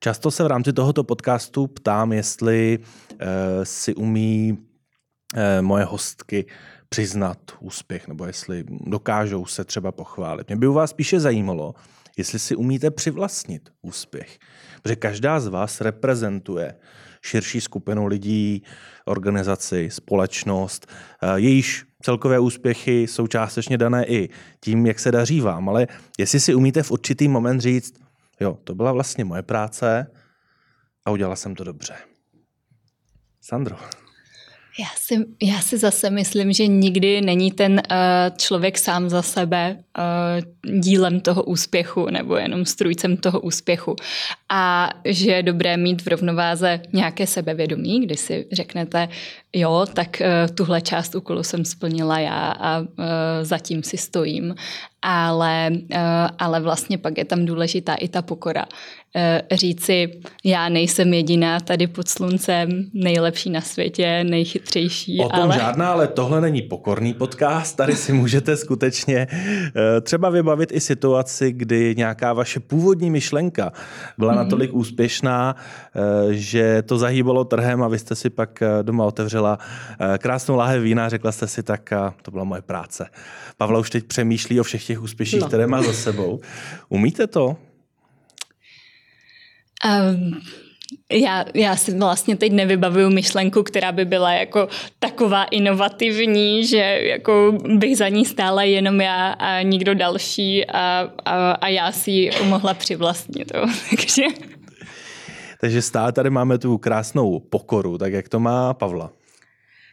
Často se v rámci tohoto podcastu ptám, jestli uh, si umí uh, moje hostky přiznat úspěch, nebo jestli dokážou se třeba pochválit. Mě by u vás spíše zajímalo, jestli si umíte přivlastnit úspěch. Protože každá z vás reprezentuje širší skupinu lidí, organizaci, společnost, uh, jejíž celkové úspěchy jsou částečně dané i tím, jak se daří vám, ale jestli si umíte v určitý moment říct, Jo, to byla vlastně moje práce a udělala jsem to dobře. Sandro. Já si, já si zase myslím, že nikdy není ten uh, člověk sám za sebe uh, dílem toho úspěchu nebo jenom strujcem toho úspěchu. A že je dobré mít v rovnováze nějaké sebevědomí, kdy si řeknete, jo, tak uh, tuhle část úkolu jsem splnila já a uh, zatím si stojím. Ale, uh, ale vlastně pak je tam důležitá i ta pokora. Uh, říci, já nejsem jediná tady pod sluncem, nejlepší na světě, nejchytřejší. O tom ale... žádná, ale tohle není pokorný podcast. Tady si můžete skutečně uh, třeba vybavit i situaci, kdy nějaká vaše původní myšlenka byla mm-hmm. natolik úspěšná, uh, že to zahýbalo trhem a vy jste si pak doma otevřela otevřela eh, krásnou láhev vína řekla jste si, tak to byla moje práce. Pavla už teď přemýšlí o všech těch úspěších, no. které má za sebou. Umíte to? Um, já, já si vlastně teď nevybavuju myšlenku, která by byla jako taková inovativní, že jako bych za ní stála jenom já a nikdo další a, a, a já si ji mohla přivlastnit. Takže... Takže stále tady máme tu krásnou pokoru, tak jak to má Pavla?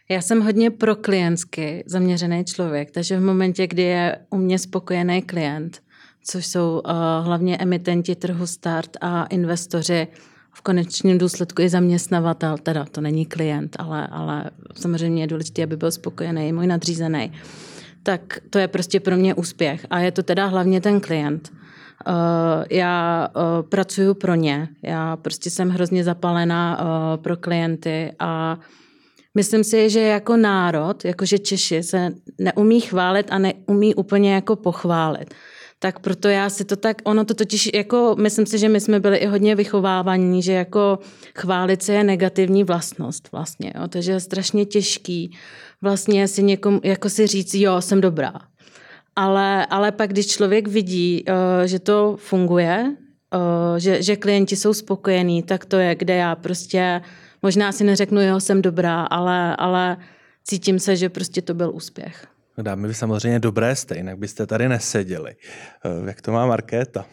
Já jsem hodně pro klientsky zaměřený člověk, takže v momentě, kdy je u mě spokojený klient, což jsou uh, hlavně emitenti trhu start a investoři, v konečném důsledku i zaměstnavatel, teda to není klient, ale, ale samozřejmě je důležité, aby byl spokojený, můj nadřízený, tak to je prostě pro mě úspěch. A je to teda hlavně ten klient. Uh, já uh, pracuji pro ně, já prostě jsem hrozně zapalená uh, pro klienty a Myslím si, že jako národ, jakože Češi se neumí chválit a neumí úplně jako pochválit. Tak proto já si to tak, ono to totiž jako, myslím si, že my jsme byli i hodně vychovávaní, že jako chválit se je negativní vlastnost vlastně, jo? takže je strašně těžký vlastně si někomu, jako si říct, jo, jsem dobrá. Ale, ale pak, když člověk vidí, uh, že to funguje, uh, že, že klienti jsou spokojení, tak to je, kde já prostě možná si neřeknu, jo, jsem dobrá, ale, ale cítím se, že prostě to byl úspěch. No dámy, vy samozřejmě dobré jste, jinak byste tady neseděli. Eh, jak to má Markéta?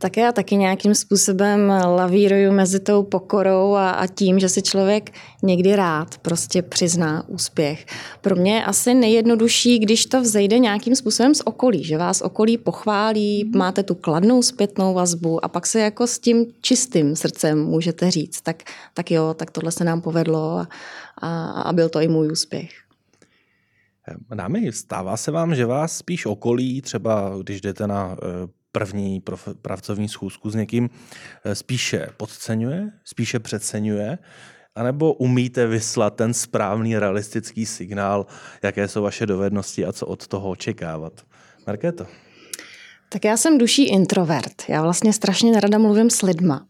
Tak já taky nějakým způsobem lavíruju mezi tou pokorou a, a tím, že si člověk někdy rád prostě přizná úspěch. Pro mě je asi nejjednodušší, když to vzejde nějakým způsobem z okolí, že vás okolí pochválí, máte tu kladnou zpětnou vazbu a pak se jako s tím čistým srdcem můžete říct, tak, tak jo, tak tohle se nám povedlo a, a, a byl to i můj úspěch. Dámy, stává se vám, že vás spíš okolí, třeba když jdete na první pracovní schůzku s někým, eh, spíše podceňuje, spíše přeceňuje, anebo umíte vyslat ten správný realistický signál, jaké jsou vaše dovednosti a co od toho očekávat? Markéto. Tak já jsem duší introvert. Já vlastně strašně nerada mluvím s lidma.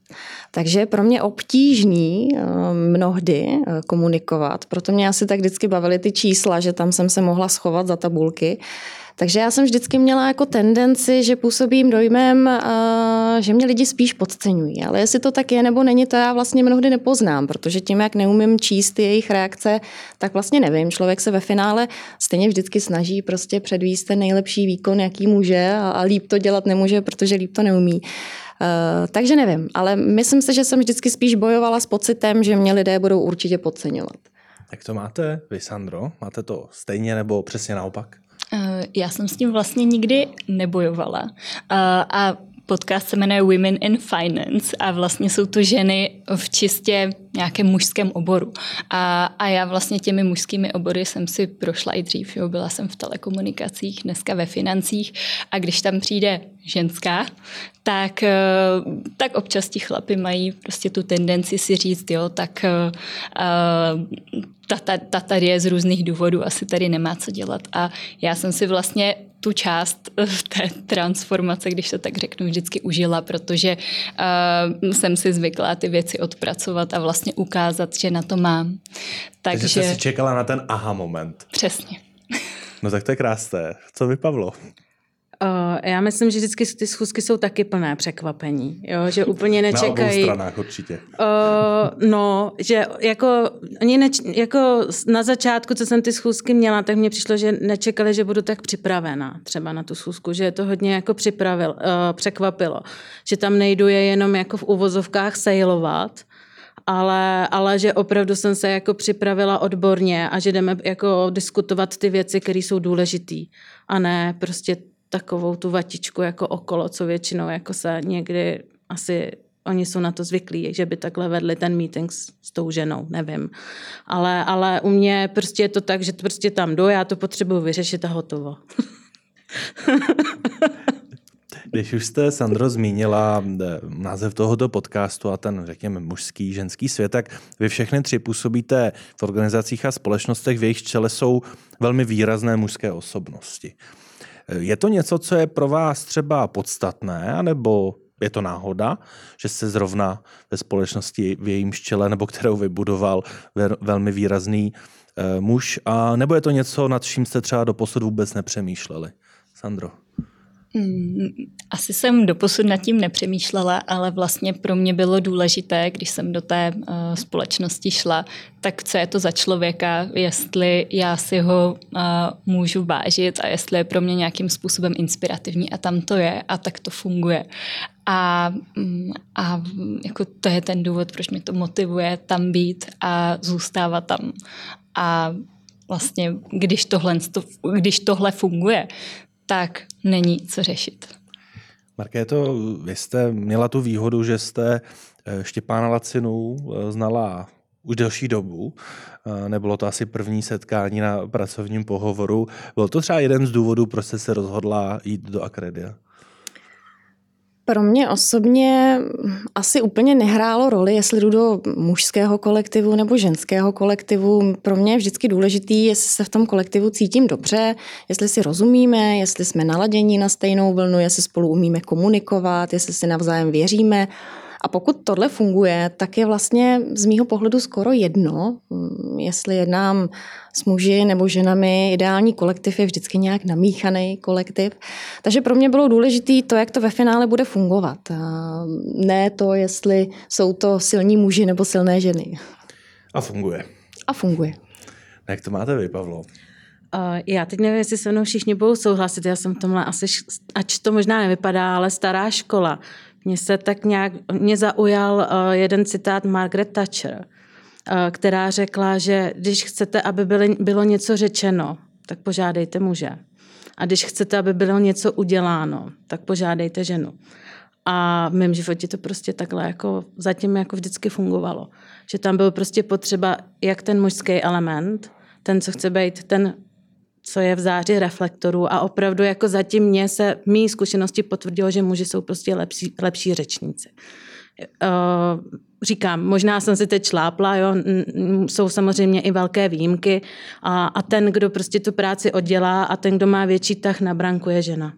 Takže je pro mě obtížný eh, mnohdy eh, komunikovat. Proto mě asi tak vždycky bavily ty čísla, že tam jsem se mohla schovat za tabulky. Takže já jsem vždycky měla jako tendenci, že působím dojmem, že mě lidi spíš podceňují. Ale jestli to tak je nebo není, to já vlastně mnohdy nepoznám, protože tím, jak neumím číst jejich reakce, tak vlastně nevím. Člověk se ve finále stejně vždycky snaží prostě předvíst ten nejlepší výkon, jaký může a líp to dělat nemůže, protože líp to neumí. Uh, takže nevím, ale myslím si, že jsem vždycky spíš bojovala s pocitem, že mě lidé budou určitě podceňovat. Jak to máte vy, Sandro? Máte to stejně nebo přesně naopak? Eh, já jsem s tím vlastně nikdy nebojovala. Eh, a podcast se jmenuje Women in Finance a vlastně jsou to ženy v čistě nějakém mužském oboru. A, a já vlastně těmi mužskými obory jsem si prošla i dřív. Jo. Byla jsem v telekomunikacích, dneska ve financích a když tam přijde ženská, tak, eh, tak občas ti chlapy mají prostě tu tendenci si říct, jo, tak ta, ta, ta tady je z různých důvodů, asi tady nemá co dělat. A já jsem si vlastně tu část té transformace, když to tak řeknu, vždycky užila, protože uh, jsem si zvykla ty věci odpracovat a vlastně ukázat, že na to mám. Takže, Takže jsi si čekala na ten aha moment. Přesně. No tak to je krásné. Co vy, Pavlo? Uh, já myslím, že vždycky ty schůzky jsou taky plné překvapení, jo? že úplně nečekají. Na obou stranách určitě. Uh, no, že jako, oni neč, jako na začátku, co jsem ty schůzky měla, tak mně přišlo, že nečekali, že budu tak připravená třeba na tu schůzku, že je to hodně jako připravil, uh, překvapilo, že tam nejdu je jenom jako v uvozovkách sejlovat, ale, ale že opravdu jsem se jako připravila odborně a že jdeme jako diskutovat ty věci, které jsou důležité a ne prostě takovou tu vatičku jako okolo, co většinou jako se někdy asi oni jsou na to zvyklí, že by takhle vedli ten meeting s, s tou ženou, nevím. Ale, ale u mě prostě je to tak, že prostě tam jdu, já to potřebuji vyřešit a hotovo. Když už jste, Sandro, zmínila eh, název tohoto podcastu a ten, řekněme, mužský, ženský svět, tak vy všechny tři působíte v organizacích a společnostech, v jejich čele jsou velmi výrazné mužské osobnosti. Je to něco, co je pro vás třeba podstatné, anebo je to náhoda, že jste zrovna ve společnosti v jejím čele, nebo kterou vybudoval velmi výrazný eh, muž, a nebo je to něco, nad čím jste třeba do posud vůbec nepřemýšleli? Sandro. Mm, asi jsem doposud nad tím nepřemýšlela, ale vlastně pro mě bylo důležité, když jsem do té uh, společnosti šla, tak co je to za člověka, jestli já si ho uh, můžu vážit a jestli je pro mě nějakým způsobem inspirativní a tam to je a tak to funguje. A, mm, a jako to je ten důvod, proč mě to motivuje tam být a zůstávat tam. A vlastně, když tohle, když tohle funguje, tak není co řešit. Markéto, vy jste měla tu výhodu, že jste eh, Štěpána Lacinu eh, znala už delší dobu. Eh, nebylo to asi první setkání na pracovním pohovoru. Byl to třeba jeden z důvodů, proč jste se rozhodla jít do Akredia? Pro mě osobně asi úplně nehrálo roli, jestli jdu do mužského kolektivu nebo ženského kolektivu. Pro mě je vždycky důležitý, jestli se v tom kolektivu cítím dobře, jestli si rozumíme, jestli jsme naladění na stejnou vlnu, jestli spolu umíme komunikovat, jestli si navzájem věříme. A pokud tohle funguje, tak je vlastně z mýho pohledu skoro jedno, mm, jestli jednám s muži nebo ženami. Ideální kolektiv je vždycky nějak namíchaný kolektiv. Takže pro mě bylo důležité to, jak to ve finále bude fungovat. Ne to, jestli jsou to silní muži nebo silné ženy. A funguje. A funguje. Jak to máte vy, Pavlo? Uh, já teď nevím, jestli se mnou všichni budou souhlasit, já jsem v tomhle asi, ač to možná nevypadá, ale stará škola. Mně se tak nějak, mě zaujal uh, jeden citát Margaret Thatcher, uh, která řekla, že když chcete, aby byly, bylo něco řečeno, tak požádejte muže. A když chcete, aby bylo něco uděláno, tak požádejte ženu. A v mém životě to prostě takhle jako zatím jako vždycky fungovalo. Že tam byl prostě potřeba jak ten mužský element, ten, co chce být ten co je v záři reflektorů a opravdu jako zatím mě se mý zkušenosti potvrdilo, že muži jsou prostě lepší, lepší řečníci. Uh, říkám, možná jsem si teď šlápla, jo, jsou samozřejmě i velké výjimky a, a ten, kdo prostě tu práci oddělá a ten, kdo má větší tah na branku, je žena.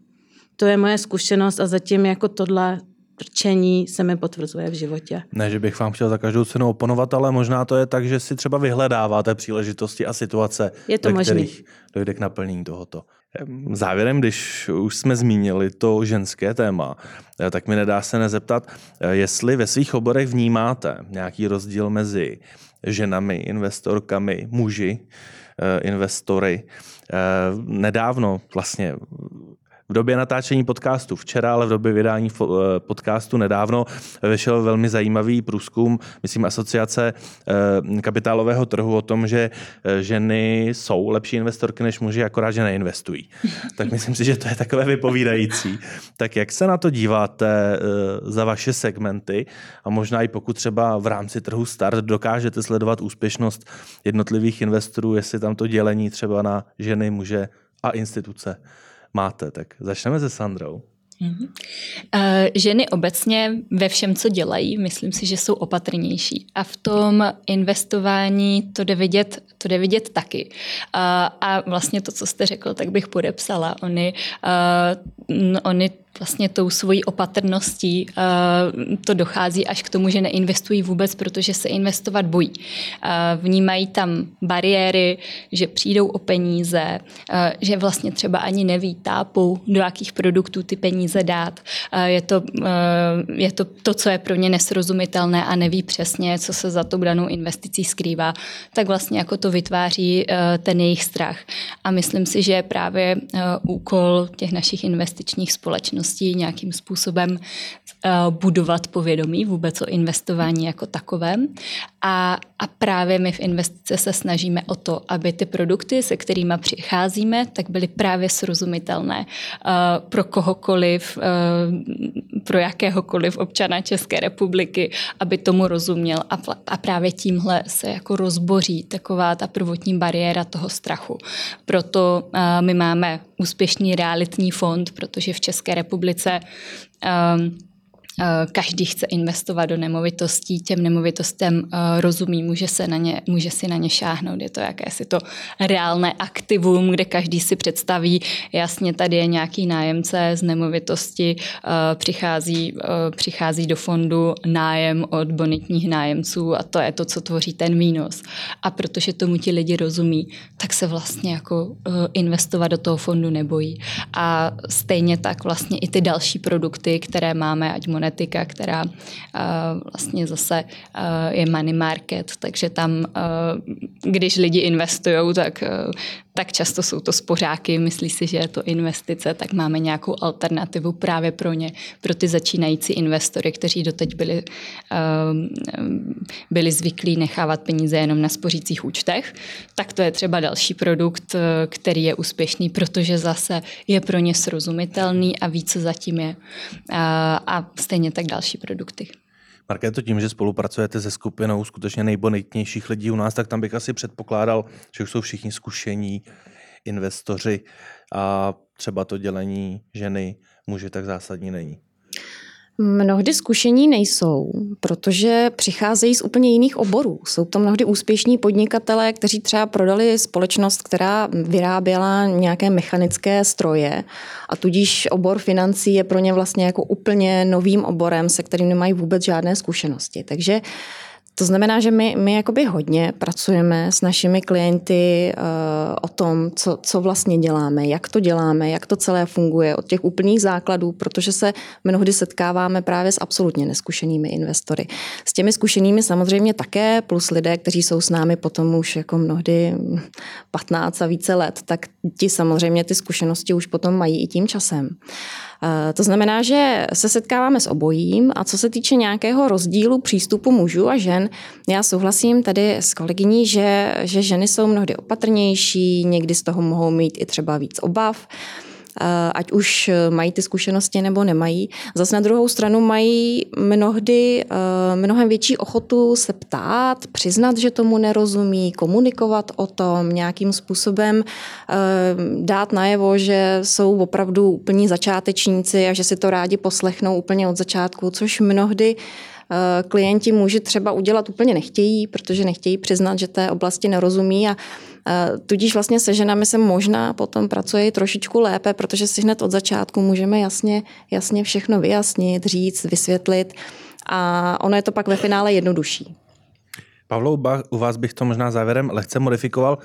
To je moje zkušenost a zatím jako tohle trčení se mi potvrzuje v životě. Ne, že bych vám chtěl za každou cenu oponovat, ale možná to je tak, že si třeba vyhledáváte příležitosti a situace, je to ve možný. kterých dojde k naplnění tohoto. Závěrem, když už jsme zmínili to ženské téma, eh, tak mi nedá se nezeptat, eh, jestli ve svých oborech vnímáte nějaký rozdíl mezi ženami, investorkami, muži, eh, investory. Nedávno vlastně v době natáčení podcastu včera, ale v době vydání eh, podcastu nedávno vyšel velmi zajímavý průzkum, myslím, asociace eh, kapitálového trhu o tom, že eh, ženy jsou lepší investorky než muži, akorát, že neinvestují. Tak myslím si, že to je takové vypovídající. Tak jak se na to díváte za vaše segmenty a možná i pokud třeba v rámci trhu start dokážete sledovat úspěšnost jednotlivých investorů, jestli tam to dělení třeba na ženy, muže a instituce máte. Tak začneme se Sandrou. Uh, ženy obecně ve všem, co dělají, myslím si, že jsou opatrnější. A v tom investování to jde vidět, to jde vidět taky. Uh, a vlastně to, co jste řekl, tak bych podepsala. Oni, uh, oni vlastně tou svojí opatrností uh, to dochází až k tomu, že neinvestují vůbec, protože se investovat bojí. Uh, vnímají tam bariéry, že přijdou o peníze, uh, že vlastně třeba ani neví, tápou, do jakých produktů ty peníze dát. Je to, je to to, co je pro ně nesrozumitelné a neví přesně, co se za tou danou investicí skrývá. Tak vlastně jako to vytváří ten jejich strach. A myslím si, že právě úkol těch našich investičních společností nějakým způsobem eh, budovat povědomí vůbec o investování jako takovém. A, a právě my v investice se snažíme o to, aby ty produkty, se kterými přicházíme, tak byly právě srozumitelné uh, pro kohokoliv, uh, pro jakéhokoliv občana České republiky, aby tomu rozuměl. A, a právě tímhle se jako rozboří taková ta prvotní bariéra toho strachu. Proto my máme úspěšný realitní fond, protože v České republice um, každý chce investovat do nemovitostí, těm nemovitostem eh, rozumí, může, se na ně, může si na ně šáhnout. Je to jakési to reálné aktivum, kde každý si představí, jasně tady je nějaký nájemce z nemovitosti, eh, přichází, přichází do fondu nájem od bonitních nájemců a to je to, co tvoří ten výnos. A protože tomu ti lidi rozumí, tak se vlastně jako investovat do toho fondu nebojí. A stejně tak vlastně i ty další produkty, které máme, ať monet energetika, která uh, vlastně zase uh, je money market, takže tam, uh, když lidi investují, tak, tak často jsou to spořáky, myslí si, že je to investice, tak máme nějakou alternativu právě pro ně, pro ty začínající investory, kteří doteď byli, uh, byli zvyklí nechávat peníze jenom na spořících účtech, tak to je třeba další produkt, který je úspěšný, protože zase je pro ně srozumitelný a ví, co zatím je. A stejně tak další produkty. To tím, že spolupracujete se skupinou skutečně nejbonitnějších lidí u nás, tak tam bych asi předpokládal, že už jsou všichni zkušení investoři a třeba to dělení ženy muži tak zásadní není. Mnohdy zkušení nejsou, protože přicházejí z úplně jiných oborů. Jsou to mnohdy úspěšní podnikatelé, kteří třeba prodali společnost, která vyráběla nějaké mechanické stroje a tudíž obor financí je pro ně vlastně jako úplně novým oborem, se kterým nemají vůbec žádné zkušenosti. Takže to znamená, že my, my jakoby hodně pracujeme s našimi klienty uh, o tom, co, co vlastně děláme, jak to děláme, jak to celé funguje, od těch úplných základů, protože se mnohdy setkáváme právě s absolutně neskušenými investory. S těmi zkušenými samozřejmě také, plus lidé, kteří jsou s námi potom už jako mnohdy 15 a více let, tak ti samozřejmě ty zkušenosti už potom mají i tím časem. Eh, to znamená, že se setkáváme s obojím a co se týče nějakého rozdílu přístupu mužů a žen, já souhlasím tady s kolegyní, že, že ženy jsou mnohdy opatrnější, někdy z toho mohou mít i třeba víc obav. Eh, ať už mají ty zkušenosti nebo nemají. Zase na druhou stranu mají mnohdy eh, mnohem větší ochotu se ptát, přiznat, že tomu nerozumí, komunikovat o tom, nějakým způsobem eh, dát najevo, že jsou opravdu úplní začátečníci a že si to rádi poslechnou úplně od začátku, což mnohdy klienti muži třeba udělat úplně nechtějí, protože nechtějí přiznat, že té oblasti nerozumí a Tudíž vlastně se ženami se možná potom pracuje trošičku lépe, protože si hned od začátku můžeme jasně, jasně všechno vyjasnit, říct, vysvětlit a ono je to pak ve finále jednodušší. Pavlou, u vás bych to možná závěrem lehce modifikoval.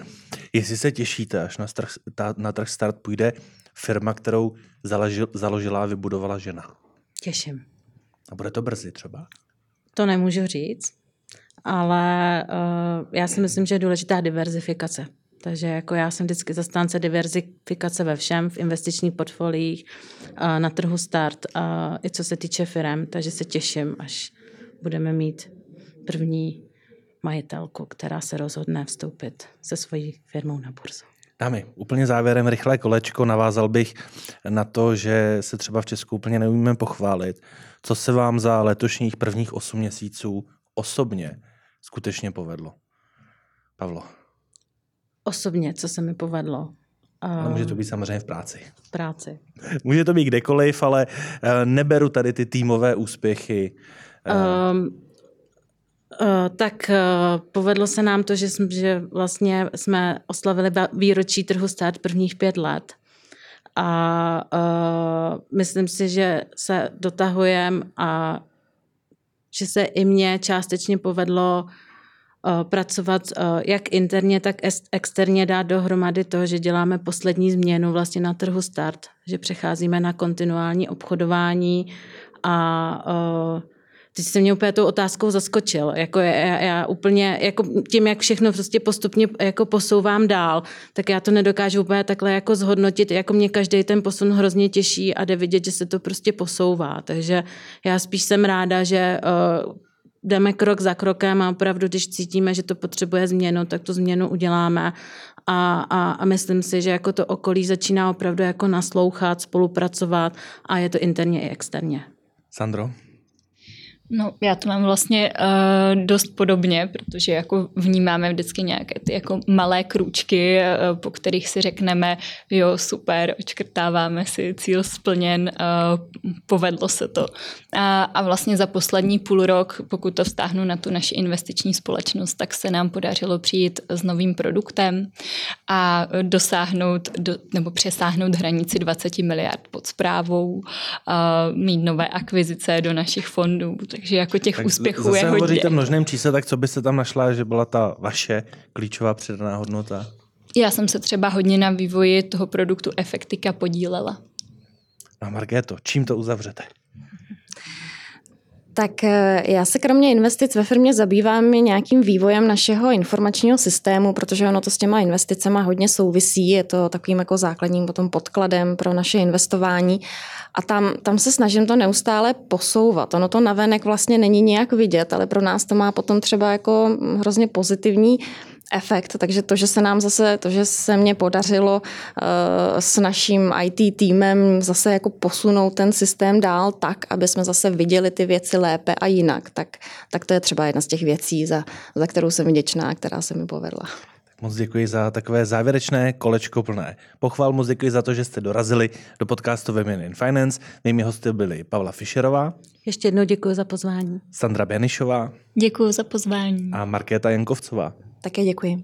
Jestli se těšíte, až na, trh, na trh start půjde firma, kterou založil, založila a vybudovala žena. Těším. A bude to brzy třeba? To nemůžu říct, ale uh, já si myslím, že je důležitá diverzifikace. Takže jako já jsem vždycky zastánce diverzifikace ve všem, v investičních portfoliích, uh, na trhu start, uh, i co se týče firm, takže se těším, až budeme mít první majitelku, která se rozhodne vstoupit se svojí firmou na burzu. Dámy, úplně závěrem rychlé kolečko. Navázal bych na to, že se třeba v Česku úplně neumíme pochválit. Co se vám za letošních prvních 8 měsíců osobně skutečně povedlo? Pavlo. Osobně, co se mi povedlo? Ale může to být samozřejmě v práci. V práci. Může to být kdekoliv, ale eh, neberu tady ty týmové úspěchy. Um, tak uh, povedlo se nám to, že, jsme, že vlastně jsme oslavili výročí trhu stát prvních pět let. A uh, myslím si, že se dotahujeme a že se i mně částečně povedlo uh, pracovat uh, jak interně, tak externě dát dohromady to, že děláme poslední změnu vlastně na trhu start, že přecházíme na kontinuální obchodování a uh, ty jsi mě úplně tou otázkou zaskočil. Jako já, já úplně, jako tím, jak všechno prostě postupně jako posouvám dál, tak já to nedokážu úplně takhle jako zhodnotit. Jako mě každý ten posun hrozně těší a jde vidět, že se to prostě posouvá. Takže já spíš jsem ráda, že uh, jdeme krok za krokem a opravdu, když cítíme, že to potřebuje změnu, tak tu změnu uděláme. A, a, a myslím si, že jako to okolí začíná opravdu jako naslouchat, spolupracovat a je to interně i externě. Sandro? No, já to mám vlastně uh, dost podobně, protože jako vnímáme vždycky nějaké ty jako malé krůčky, uh, po kterých si řekneme, jo, super, očkrtáváme si, cíl splněn, uh, povedlo se to. A, a vlastně za poslední půl rok, pokud to vztáhnu na tu naši investiční společnost, tak se nám podařilo přijít s novým produktem a dosáhnout do, nebo přesáhnout hranici 20 miliard pod zprávou, uh, mít nové akvizice do našich fondů, takže jako těch tak úspěchů zase je hodně. hovoříte v množném čísle, tak co byste tam našla, že byla ta vaše klíčová přidaná hodnota? Já jsem se třeba hodně na vývoji toho produktu Efektika podílela. A Markéto, čím to uzavřete? Tak eh, já se kromě investic ve firmě zabývám nějakým vývojem našeho informačního systému, protože ono to s těma investicemi hodně souvisí, je to takovým jako základním potom podkladem pro naše investování a tam, tam se snažím to neustále posouvat. Ono to navenek vlastně není nějak vidět, ale pro nás to má potom třeba jako hrozně pozitivní efekt, takže to, že se nám zase, to, že se mně podařilo uh, s naším IT týmem zase jako posunout ten systém dál tak, aby jsme zase viděli ty věci lépe a jinak, tak, tak to je třeba jedna z těch věcí, za, za kterou jsem vděčná, která se mi povedla. Moc děkuji za takové závěrečné kolečko plné. Pochval moc děkuji za to, že jste dorazili do podcastu Women in Finance. Mými hosty byly Pavla Fischerová. Ještě jednou děkuji za pozvání. Sandra Benišová. Děkuji za pozvání. A Markéta Jankovcová. Také děkuji.